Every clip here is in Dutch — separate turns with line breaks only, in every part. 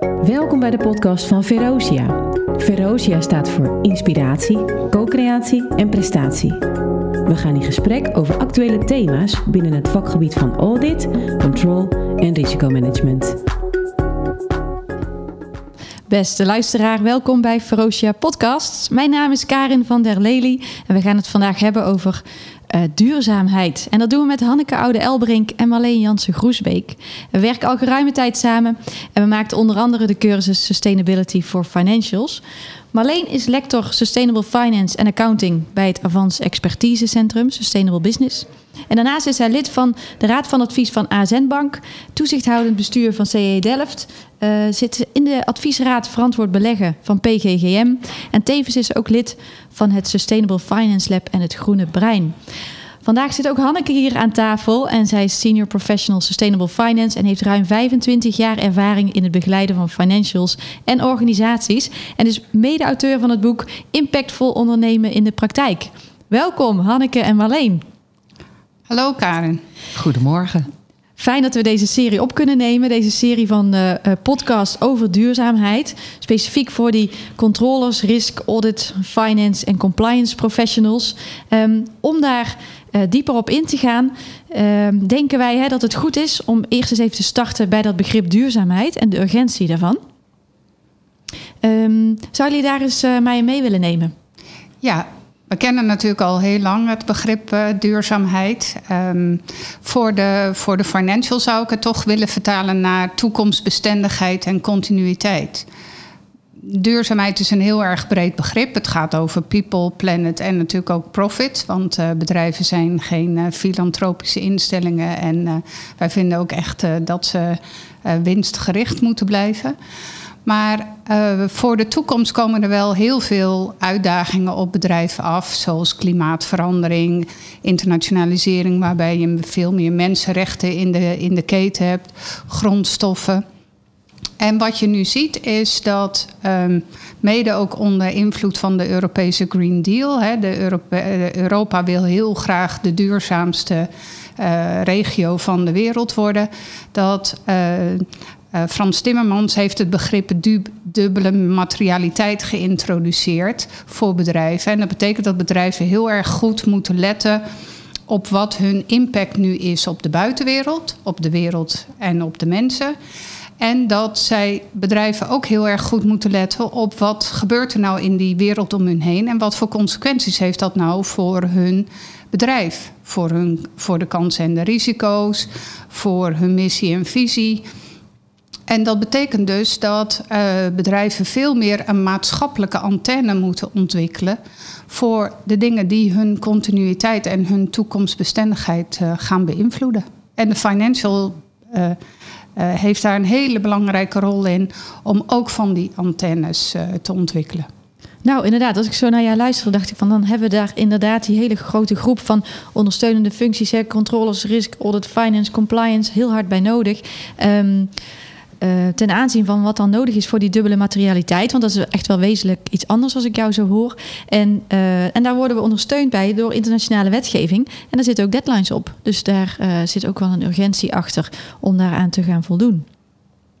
Welkom bij de podcast van Verosia. Verosia staat voor inspiratie, co-creatie en prestatie. We gaan in gesprek over actuele thema's binnen het vakgebied van audit, control en risicomanagement.
Beste luisteraar, welkom bij Ferocia Podcast. Mijn naam is Karin van der Lely en we gaan het vandaag hebben over uh, duurzaamheid. En dat doen we met Hanneke Oude-Elbrink en Marleen Jansen-Groesbeek. We werken al geruime tijd samen en we maakten onder andere de cursus Sustainability for Financials. Marleen is lector Sustainable Finance en Accounting bij het Avans Expertise Centrum Sustainable Business. En daarnaast is hij lid van de Raad van Advies van ASN Bank, toezichthoudend bestuur van CE Delft, uh, zit in de adviesraad verantwoord beleggen van PGGM en tevens is ook lid van het Sustainable Finance Lab en het Groene Brein. Vandaag zit ook Hanneke hier aan tafel en zij is Senior Professional Sustainable Finance en heeft ruim 25 jaar ervaring in het begeleiden van financials en organisaties en is mede-auteur van het boek Impactvol ondernemen in de praktijk. Welkom Hanneke en Marleen.
Hallo Karen.
Goedemorgen.
Fijn dat we deze serie op kunnen nemen. Deze serie van uh, podcast over duurzaamheid. Specifiek voor die controllers, risk, audit, finance en compliance professionals. Um, om daar uh, dieper op in te gaan, um, denken wij hè, dat het goed is om eerst eens even te starten bij dat begrip duurzaamheid en de urgentie daarvan. Um, zou jullie daar eens mij mee willen nemen?
Ja, we kennen natuurlijk al heel lang het begrip uh, duurzaamheid. Um, voor, de, voor de financial zou ik het toch willen vertalen naar toekomstbestendigheid en continuïteit. Duurzaamheid is een heel erg breed begrip. Het gaat over people, planet en natuurlijk ook profit. Want uh, bedrijven zijn geen uh, filantropische instellingen. En wij vinden ook echt dat ze winstgericht moeten blijven. Maar voor de toekomst komen er wel heel veel uitdagingen op bedrijven af, zoals klimaatverandering, internationalisering, waarbij je veel meer mensenrechten in de, in de keten hebt, grondstoffen. En wat je nu ziet is dat um, mede ook onder invloed van de Europese Green Deal, hè, de Europa, Europa wil heel graag de duurzaamste uh, regio van de wereld worden, dat uh, uh, Frans Timmermans heeft het begrip dubbele materialiteit geïntroduceerd voor bedrijven. En dat betekent dat bedrijven heel erg goed moeten letten op wat hun impact nu is op de buitenwereld, op de wereld en op de mensen. En dat zij bedrijven ook heel erg goed moeten letten op wat gebeurt er nou in die wereld om hun heen en wat voor consequenties heeft dat nou voor hun bedrijf, voor, hun, voor de kansen en de risico's, voor hun missie en visie. En dat betekent dus dat uh, bedrijven veel meer een maatschappelijke antenne moeten ontwikkelen voor de dingen die hun continuïteit en hun toekomstbestendigheid uh, gaan beïnvloeden. En de financial uh, heeft daar een hele belangrijke rol in om ook van die antennes te ontwikkelen.
Nou, inderdaad, als ik zo naar jou luisterde, dacht ik van dan hebben we daar inderdaad die hele grote groep van ondersteunende functies, hè, controllers, risk, audit, finance, compliance, heel hard bij nodig. Um, uh, ten aanzien van wat dan nodig is voor die dubbele materialiteit. Want dat is echt wel wezenlijk iets anders als ik jou zo hoor. En, uh, en daar worden we ondersteund bij door internationale wetgeving. En daar zitten ook deadlines op. Dus daar uh, zit ook wel een urgentie achter om daaraan te gaan voldoen.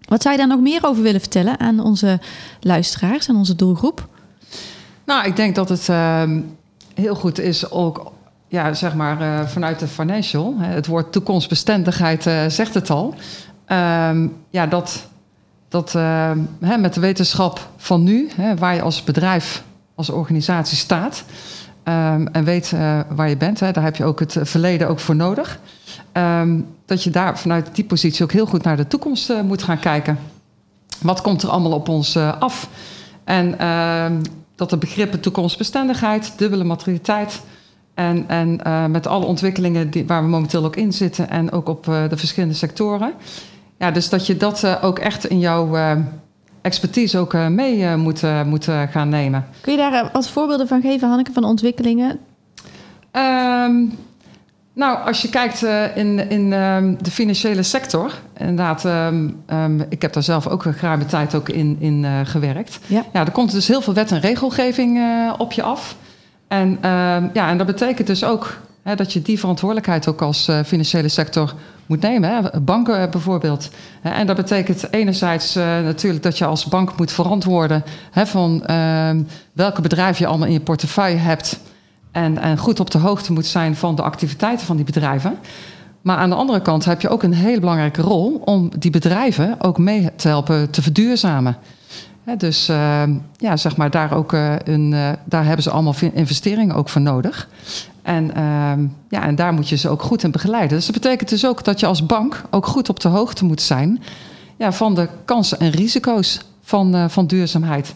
Wat zou je daar nog meer over willen vertellen aan onze luisteraars en onze doelgroep?
Nou, ik denk dat het ehm, heel goed is ook ja, zeg maar, vanuit de financial. Het woord toekomstbestendigheid zegt het al. Um, ja, dat, dat uh, hè, met de wetenschap van nu, hè, waar je als bedrijf, als organisatie staat um, en weet uh, waar je bent, hè, daar heb je ook het verleden ook voor nodig. Dat je daar vanuit die positie ook heel goed naar de toekomst uh, moet gaan kijken. Wat komt er allemaal op ons af? En dat de begrippen toekomstbestendigheid, dubbele materialiteit, en, en met alle ontwikkelingen die, waar we momenteel ook in zitten en ook op de verschillende sectoren, ja, dus dat je dat uh, ook echt in jouw uh, expertise ook uh, mee moet, moet gaan nemen.
Kun je daar als voorbeelden van geven, Hanneke, van ontwikkelingen?
Um, nou, als je kijkt in, in um, de financiële sector, inderdaad, um, ik heb daar zelf ook een geruime tijd ook in, in gewerkt. Ja. ja, er komt dus heel veel wet en regelgeving op je af. En, ja, en dat betekent dus ook Hè, dat je die verantwoordelijkheid ook als uh, financiële sector moet nemen. Hè. Banken bijvoorbeeld. En dat betekent enerzijds uh, natuurlijk dat je als bank moet verantwoorden hè, van uh, welke bedrijven je allemaal in je portefeuille hebt. En, en goed op de hoogte moet zijn van de activiteiten van die bedrijven. Maar aan de andere kant heb je ook een hele belangrijke rol om die bedrijven ook mee te helpen te verduurzamen. dus uh, ja, zeg maar, daar, ook, uh, een, daar hebben ze allemaal investeringen ook voor nodig. En, ehm, ja, en daar moet je ze ook goed in begeleiden. Dus dat betekent dus ook dat je als bank ook goed op de hoogte moet zijn ja, van de kansen en risico's van, van duurzaamheid.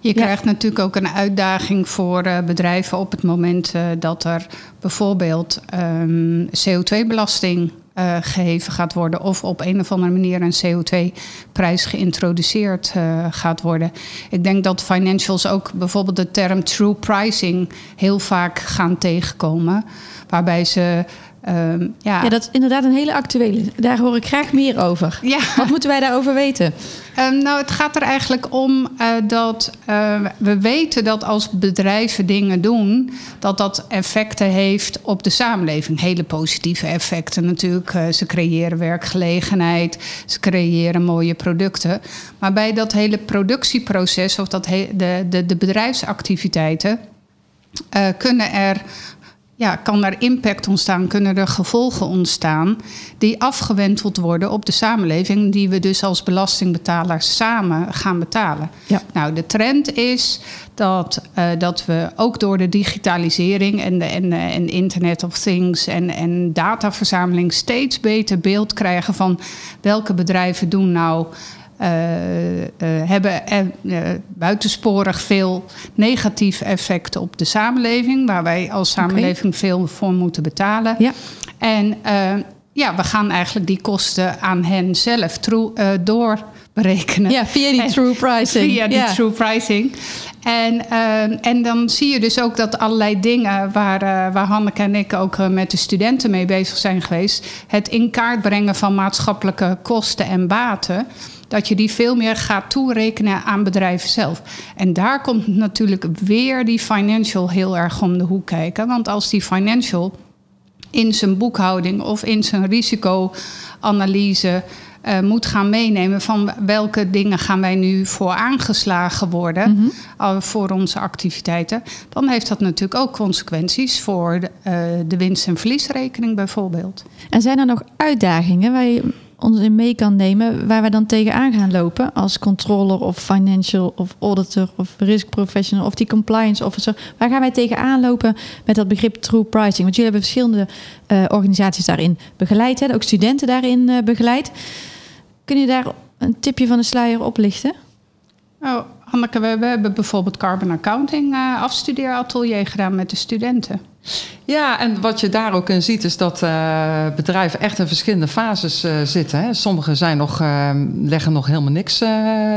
Je krijgt natuurlijk ook een uitdaging voor uh, bedrijven op het moment uh, dat er bijvoorbeeld um, CO2-belasting uh, geheven gaat worden of op een of andere manier een CO2-prijs geïntroduceerd gaat worden. Ik denk dat financials ook bijvoorbeeld de term true pricing heel vaak gaan tegenkomen, waarbij ze
Um, ja. ja, dat is inderdaad een hele actuele. Daar hoor ik graag meer over. Ja. Wat moeten wij daarover weten?
Um, nou, het gaat er eigenlijk om uh, dat uh, we weten dat als bedrijven dingen doen, dat dat effecten heeft op de samenleving. Hele positieve effecten natuurlijk. Uh, ze creëren werkgelegenheid, ze creëren mooie producten. Maar bij dat hele productieproces of dat de, de, de bedrijfsactiviteiten. kunnen er ja, kan er impact ontstaan, kunnen er gevolgen ontstaan die afgewenteld worden op de samenleving, die we dus als belastingbetalers samen gaan betalen. Ja. Nou, de trend is dat, uh, dat we ook door de digitalisering en, de, en, en Internet of Things en, en dataverzameling steeds beter beeld krijgen van welke bedrijven doen nou hebben uh, buitensporig veel negatieve effecten op de samenleving, waar wij als samenleving okay. veel voor moeten betalen. Ja. En ja, we gaan eigenlijk die kosten aan hen zelf doorberekenen.
Ja, via die
en,
true pricing.
Via die true pricing. En, en dan zie je dus ook dat allerlei dingen waar, waar Hanneke en ik ook met de studenten mee bezig zijn geweest, het in kaart brengen van maatschappelijke kosten en baten dat je die veel meer gaat toerekenen aan bedrijven zelf. En daar komt natuurlijk weer die financial heel erg om de hoek kijken. Want als die financial in zijn boekhouding of in zijn risicoanalyse uh, moet gaan meenemen van welke dingen gaan wij nu voor aangeslagen worden mm -hmm. uh, voor onze activiteiten, dan heeft dat natuurlijk ook consequenties voor de, uh, de winst- en verliesrekening bijvoorbeeld.
En zijn er nog uitdagingen waar je ons in mee kan nemen waar we dan tegenaan gaan lopen als controller of financial of auditor of risk professional of die compliance officer. Waar gaan wij tegenaan lopen met dat begrip true pricing? Want jullie hebben verschillende uh, organisaties daarin begeleid, hè? ook studenten daarin uh, begeleid. Kun je daar een tipje van de sluier oplichten?
Oh, Hanneke, we hebben bijvoorbeeld Carbon Accounting uh, afstudeeratelier gedaan met de studenten.
Ja, en wat je daar ook in ziet is dat uh, bedrijven echt in verschillende fases uh, zitten. Hè. Sommigen zijn nog, leggen nog helemaal niks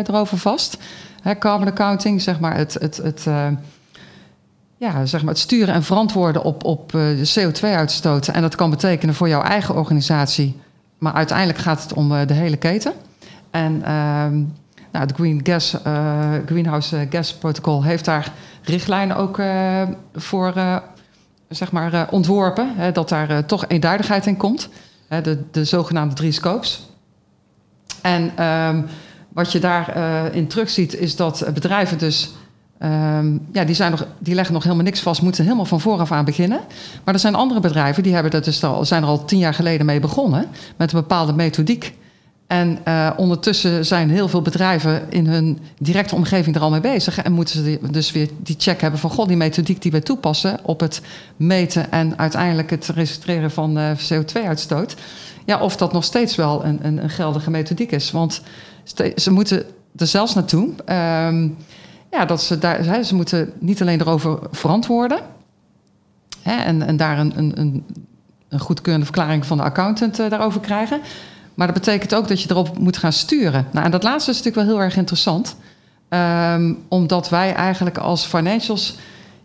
erover vast. Hè, carbon accounting, zeg maar het, het, het, ja, zeg maar het sturen en verantwoorden op, op de CO2-uitstoot. En dat kan betekenen voor jouw eigen organisatie. Maar uiteindelijk gaat het om de hele keten. En ehm, nou, Green Gas, Greenhouse Gas Protocol heeft daar richtlijnen ook voor zeg maar, ontworpen. Hè, dat daar toch eenduidigheid in komt. Hè, de, de zogenaamde drie scopes. En um, wat je daarin uh, terugziet is dat bedrijven dus... Um, ja, die, zijn nog, die leggen nog helemaal niks vast, moeten helemaal van vooraf aan beginnen. Maar er zijn andere bedrijven die hebben dat dus al, zijn er al tien jaar geleden mee begonnen. Met een bepaalde methodiek. En uh, ondertussen zijn heel veel bedrijven in hun directe omgeving er al mee bezig. En moeten ze dus weer die check hebben van... god, die methodiek die wij toepassen op het meten... en uiteindelijk het registreren van uh, CO2-uitstoot... ja, of dat nog steeds wel een, een, geldige methodiek is. Want ze moeten er zelfs naartoe... Um, ja, dat ze, daar, ze moeten niet alleen erover verantwoorden... Hè, en, en daar een, een, een goedkeurende verklaring van de accountant uh, daarover krijgen... Maar dat betekent ook dat je erop moet gaan sturen. Nou, en dat laatste is natuurlijk wel heel erg interessant. Um, omdat wij eigenlijk als financials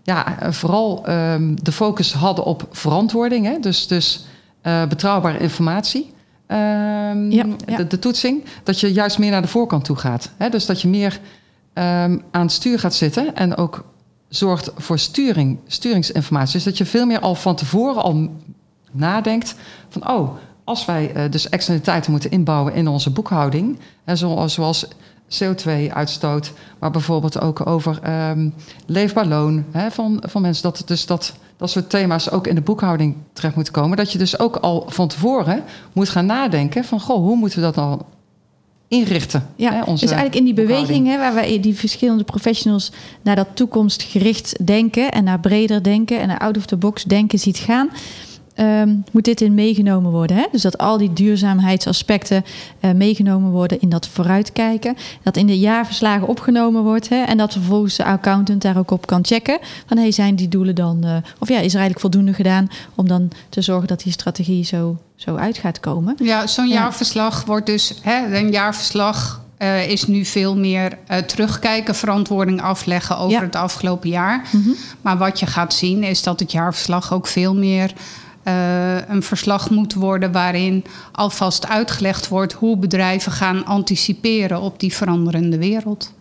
ja, vooral um, de focus hadden op verantwoording. Hè? Dus, dus uh, betrouwbare informatie. Um, ja, ja. De, de, toetsing. Dat je juist meer naar de voorkant toe gaat. Hè? Dus dat je meer aan het stuur gaat zitten. En ook zorgt voor sturing, sturingsinformatie. Dus dat je veel meer al van tevoren al nadenkt van oh, als wij uh, dus externaliteiten moeten inbouwen in onze boekhouding, hè, zoals, zoals CO2-uitstoot, maar bijvoorbeeld ook over um, leefbaar loon hè, van, van mensen, dat, dus dat, dat soort thema's ook in de boekhouding terecht moeten komen. Dat je dus ook al van tevoren moet gaan nadenken van goh, hoe moeten we dat dan inrichten.
Ja, hè, onze dus eigenlijk in die beweging hè, waar wij die verschillende professionals naar dat toekomstgericht denken en naar breder denken en naar out of the box denken ziet gaan. Um, moet dit in meegenomen worden. Hè? Dus dat al die duurzaamheidsaspecten uh, meegenomen worden in dat vooruitkijken. Dat in de jaarverslagen opgenomen wordt. Hè? En dat vervolgens de accountant daar ook op kan checken. Van hey, zijn die doelen dan. Uh, of ja, is er eigenlijk voldoende gedaan om dan te zorgen dat die strategie zo, zo uit gaat komen?
Ja, zo'n ja. jaarverslag wordt dus. Hè, een jaarverslag uh, is nu veel meer uh, terugkijken, verantwoording afleggen over ja. het afgelopen jaar. Mm -hmm. Maar wat je gaat zien is dat het jaarverslag ook veel meer uh, een verslag moet worden waarin alvast uitgelegd wordt hoe bedrijven gaan anticiperen op die veranderende wereld.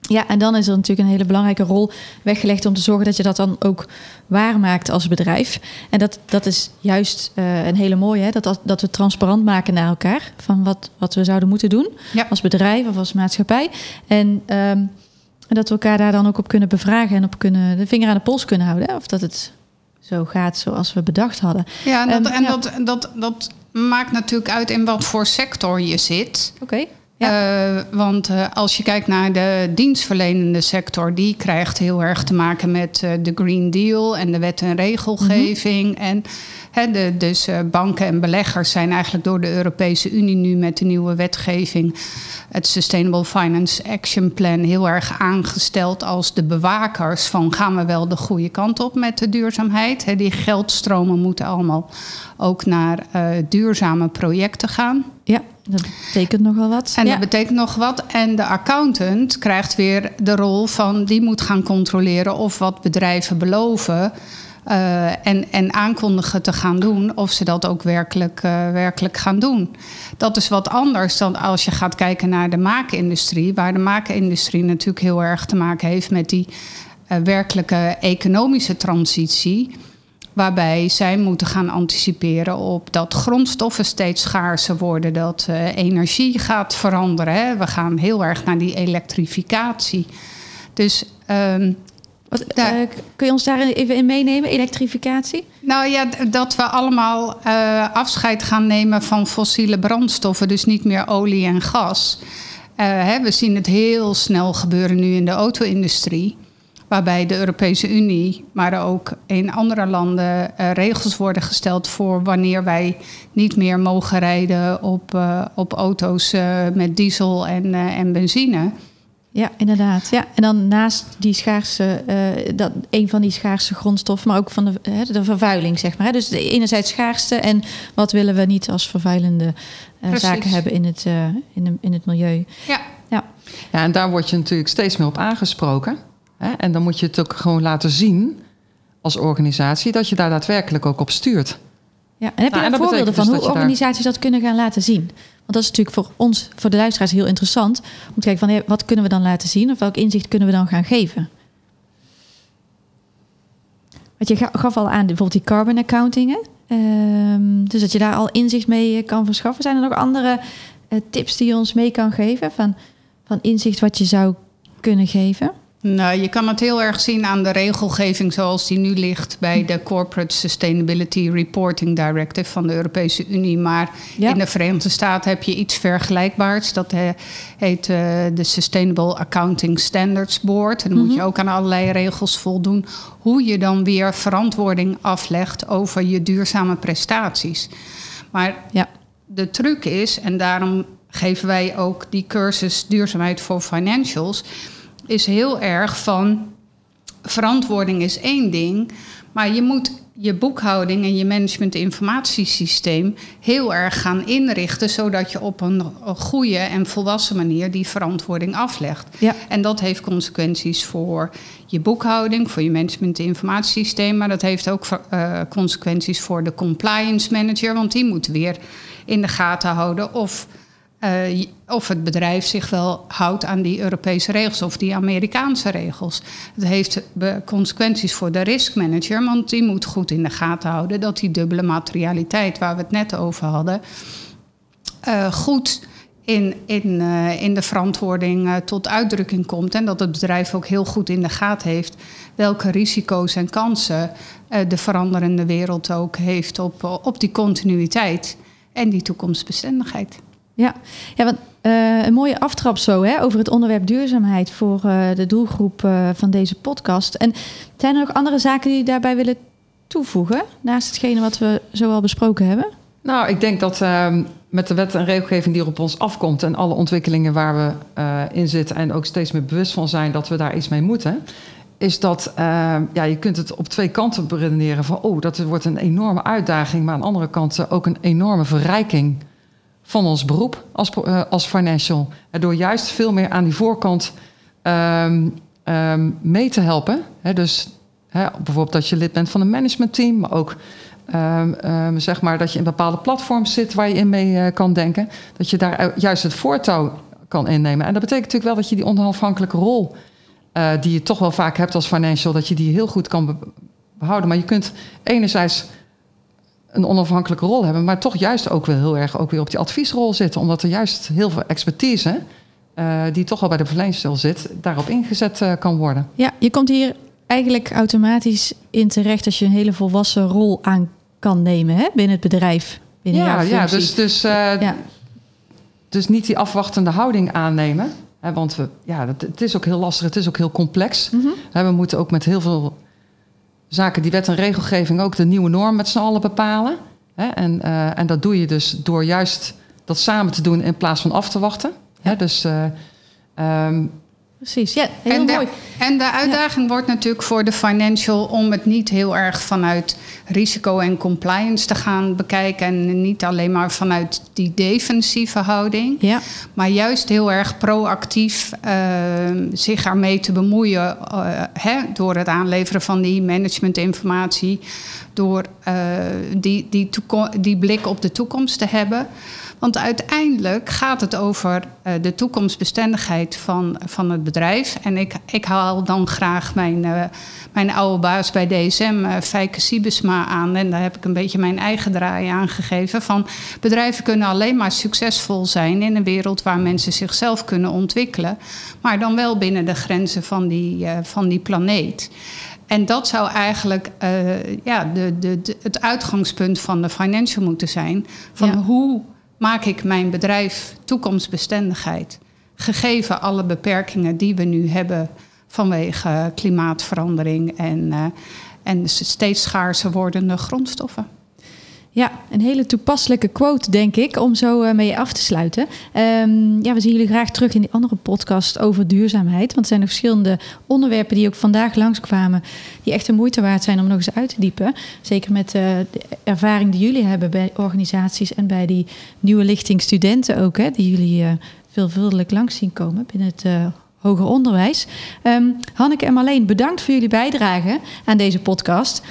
Ja, en dan is er natuurlijk een hele belangrijke rol weggelegd om te zorgen dat je dat dan ook waarmaakt als bedrijf. En dat, dat is juist uh, een hele mooie, hè? Dat, dat we transparant maken naar elkaar van wat, wat we zouden moeten doen ja. als bedrijf of als maatschappij. En um, dat we elkaar daar dan ook op kunnen bevragen en op kunnen de vinger aan de pols kunnen houden. Hè? Of dat het zo gaat zoals we bedacht hadden.
Ja, en, dat, um, en ja. Dat, dat, dat maakt natuurlijk uit in wat voor sector je zit.
Oké. Okay.
Ja. Uh, want uh, als je kijkt naar de dienstverlenende sector, die krijgt heel erg te maken met uh, de Green Deal en de wet en regelgeving. Mm -hmm. En he, de, dus banken en beleggers zijn eigenlijk door de Europese Unie nu met de nieuwe wetgeving, het Sustainable Finance Action Plan, heel erg aangesteld als de bewakers van gaan we wel de goede kant op met de duurzaamheid. He, die geldstromen moeten allemaal ook naar duurzame projecten gaan.
Ja. Dat betekent nogal wat.
En ja. dat betekent nog wat. En de accountant krijgt weer de rol van die moet gaan controleren of wat bedrijven beloven. Uh, en, en aankondigen te gaan doen of ze dat ook werkelijk, uh, werkelijk gaan doen. Dat is wat anders dan als je gaat kijken naar de maakindustrie, waar de maakindustrie natuurlijk heel erg te maken heeft met die uh, werkelijke economische transitie waarbij zij moeten gaan anticiperen op dat grondstoffen steeds schaarser worden, dat uh, energie gaat veranderen. Hè. We gaan heel erg naar die elektrificatie. Dus. Um,
Wat, daar, uh, kun je ons daar even in meenemen, elektrificatie?
Nou ja, dat we allemaal uh, afscheid gaan nemen van fossiele brandstoffen, dus niet meer olie en gas. Hè, we zien het heel snel gebeuren nu in de auto-industrie waarbij de Europese Unie, maar ook in andere landen uh, regels worden gesteld voor wanneer wij niet meer mogen rijden op, uh, op auto's uh, met diesel en, en benzine.
Ja, inderdaad. Ja. En dan naast die schaarse, dat, een van die schaarse grondstoffen, maar ook van de, de vervuiling, zeg maar. Dus de enerzijds schaarste en wat willen we niet als vervuilende zaken hebben in het, in, de, in het milieu.
Ja.
ja. Ja, en daar word je natuurlijk steeds meer op aangesproken. Hè? En dan moet je het ook gewoon laten zien als organisatie dat je daar daadwerkelijk ook op stuurt.
Ja, en heb je nou, daar voorbeelden van dus hoe organisaties daar... dat kunnen gaan laten zien? Want dat is natuurlijk voor ons, voor de luisteraars, heel interessant. Om te kijken van hey, wat kunnen we dan laten zien of welk inzicht kunnen we dan gaan geven? Want je gaf al aan bijvoorbeeld die carbon accounting. Um, dus dat je daar al inzicht mee kan verschaffen. Zijn er nog andere uh, tips die je ons mee kan geven van, van inzicht wat je zou kunnen geven?
Nou, je kan het heel erg zien aan de regelgeving zoals die nu ligt bij de Corporate Sustainability Reporting Directive van de Europese Unie. Maar ja. in de Verenigde Staten heb je iets vergelijkbaars. Dat heet uh, de Sustainable Accounting Standards Board. En dan moet je ook aan allerlei regels voldoen. Hoe je dan weer verantwoording aflegt over je duurzame prestaties. Maar ja. de truc is, en daarom geven wij ook die cursus Duurzaamheid voor Financials is heel erg van verantwoording is één ding, maar je moet je boekhouding en je management informatiesysteem heel erg gaan inrichten, zodat je op een goede en volwassen manier die verantwoording aflegt.
Ja.
En dat heeft consequenties voor je boekhouding, voor je management informatiesysteem, maar dat heeft ook uh, consequenties voor de compliance manager, want die moet weer in de gaten houden of uh, of het bedrijf zich wel houdt aan die Europese regels of die Amerikaanse regels. Het heeft consequenties voor de riskmanager, want die moet goed in de gaten houden dat die dubbele materialiteit waar we het net over hadden, uh, goed in, in, uh, in de verantwoording tot uitdrukking komt. En dat het bedrijf ook heel goed in de gaten heeft welke risico's en kansen de veranderende wereld ook heeft op, op die continuïteit en die toekomstbestendigheid.
Ja, ja want uh, een mooie aftrap zo hè, over het onderwerp duurzaamheid voor uh, de doelgroep uh, van deze podcast. En zijn er nog andere zaken die je daarbij willen toevoegen, naast hetgene wat we zo al besproken hebben?
Nou, ik denk dat ehm, met de wet en regelgeving die er op ons afkomt en alle ontwikkelingen waar we in zitten en ook steeds meer bewust van zijn dat we daar iets mee moeten, is dat ehm, ja, je kunt het op twee kanten beredeneren van oh, dat wordt een enorme uitdaging, maar aan de andere kant ook een enorme verrijking van ons beroep als, uh, als financial. Door juist veel meer aan die voorkant um, um, mee te helpen. He, dus bijvoorbeeld dat je lid bent van een managementteam, maar ook um, zeg maar dat je in bepaalde platforms zit waar je in mee uh, kan denken. Dat je daar juist het voortouw kan innemen. En dat betekent natuurlijk wel dat je die onafhankelijke rol, die je toch wel vaak hebt als financial, dat je die heel goed kan behouden. Maar je kunt enerzijds een onafhankelijke rol hebben, maar toch juist ook wel heel erg ook weer op die adviesrol zitten, omdat er juist heel veel expertise, uh, die toch al bij de verleenstel zit, daarop ingezet uh, kan worden.
Ja, je komt hier eigenlijk automatisch in terecht als je een hele volwassen rol aan kan nemen hè, binnen het bedrijf. Binnen
ja, ja, dus, dus, uh, ja. dus niet die afwachtende houding aannemen. Hè, want we, ja, het, is ook heel lastig, het is ook heel complex. Mm -hmm. we moeten ook met heel veel zaken die wet en regelgeving ook de nieuwe norm met z'n allen bepalen. Hè? En, uh, en dat doe je dus door juist dat samen te doen in plaats van af te wachten. Hè? Dus uh, um,
Precies, ja, heel
en
mooi.
De, en de uitdaging ja. wordt natuurlijk voor de financial om het niet heel erg vanuit risico en compliance te gaan bekijken. En niet alleen maar vanuit die defensieve houding.
Ja.
Maar juist heel erg proactief uh, zich ermee te bemoeien. Uh, hè, door het aanleveren van die managementinformatie. Door uh, die, die, die blik op de toekomst te hebben. Want uiteindelijk gaat het over uh, de toekomstbestendigheid van, van het bedrijf. En ik, ik haal dan graag mijn, uh, mijn oude baas bij DSM, uh, Fijke Siebesma, aan. En daar heb ik een beetje mijn eigen draai aan gegeven. Van bedrijven kunnen alleen maar succesvol zijn in een wereld waar mensen zichzelf kunnen ontwikkelen. Maar dan wel binnen de grenzen van die, van die planeet. En dat zou eigenlijk uh, ja, de, de, de, het uitgangspunt van de financial moeten zijn. Van ja. hoe maak ik mijn bedrijf toekomstbestendigheid, gegeven alle beperkingen die we nu hebben vanwege klimaatverandering en, uh, en steeds schaarser wordende grondstoffen.
Ja, een hele toepasselijke quote, denk ik, om zo uh, mee af te sluiten. Um, ja, we zien jullie graag terug in die andere podcast over duurzaamheid. Want er zijn nog verschillende onderwerpen die ook vandaag langskwamen, die echt de moeite waard zijn om nog eens uit te diepen. Zeker met uh, de ervaring die jullie hebben bij organisaties en bij die nieuwe lichting studenten ook, hè, die jullie uh, veelvuldig langs zien komen binnen het hoger onderwijs. Um, Hanneke en Marleen, bedankt voor jullie bijdrage aan deze podcast.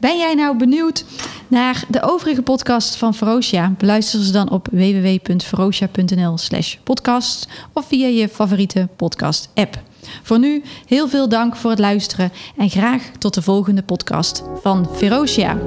Ben jij nou benieuwd naar de overige podcast van Ferocia? Beluister ze dan op www.ferocia.nl slash podcast of via je favoriete podcast app. Voor nu heel veel dank voor het luisteren en graag tot de volgende podcast van Ferocia.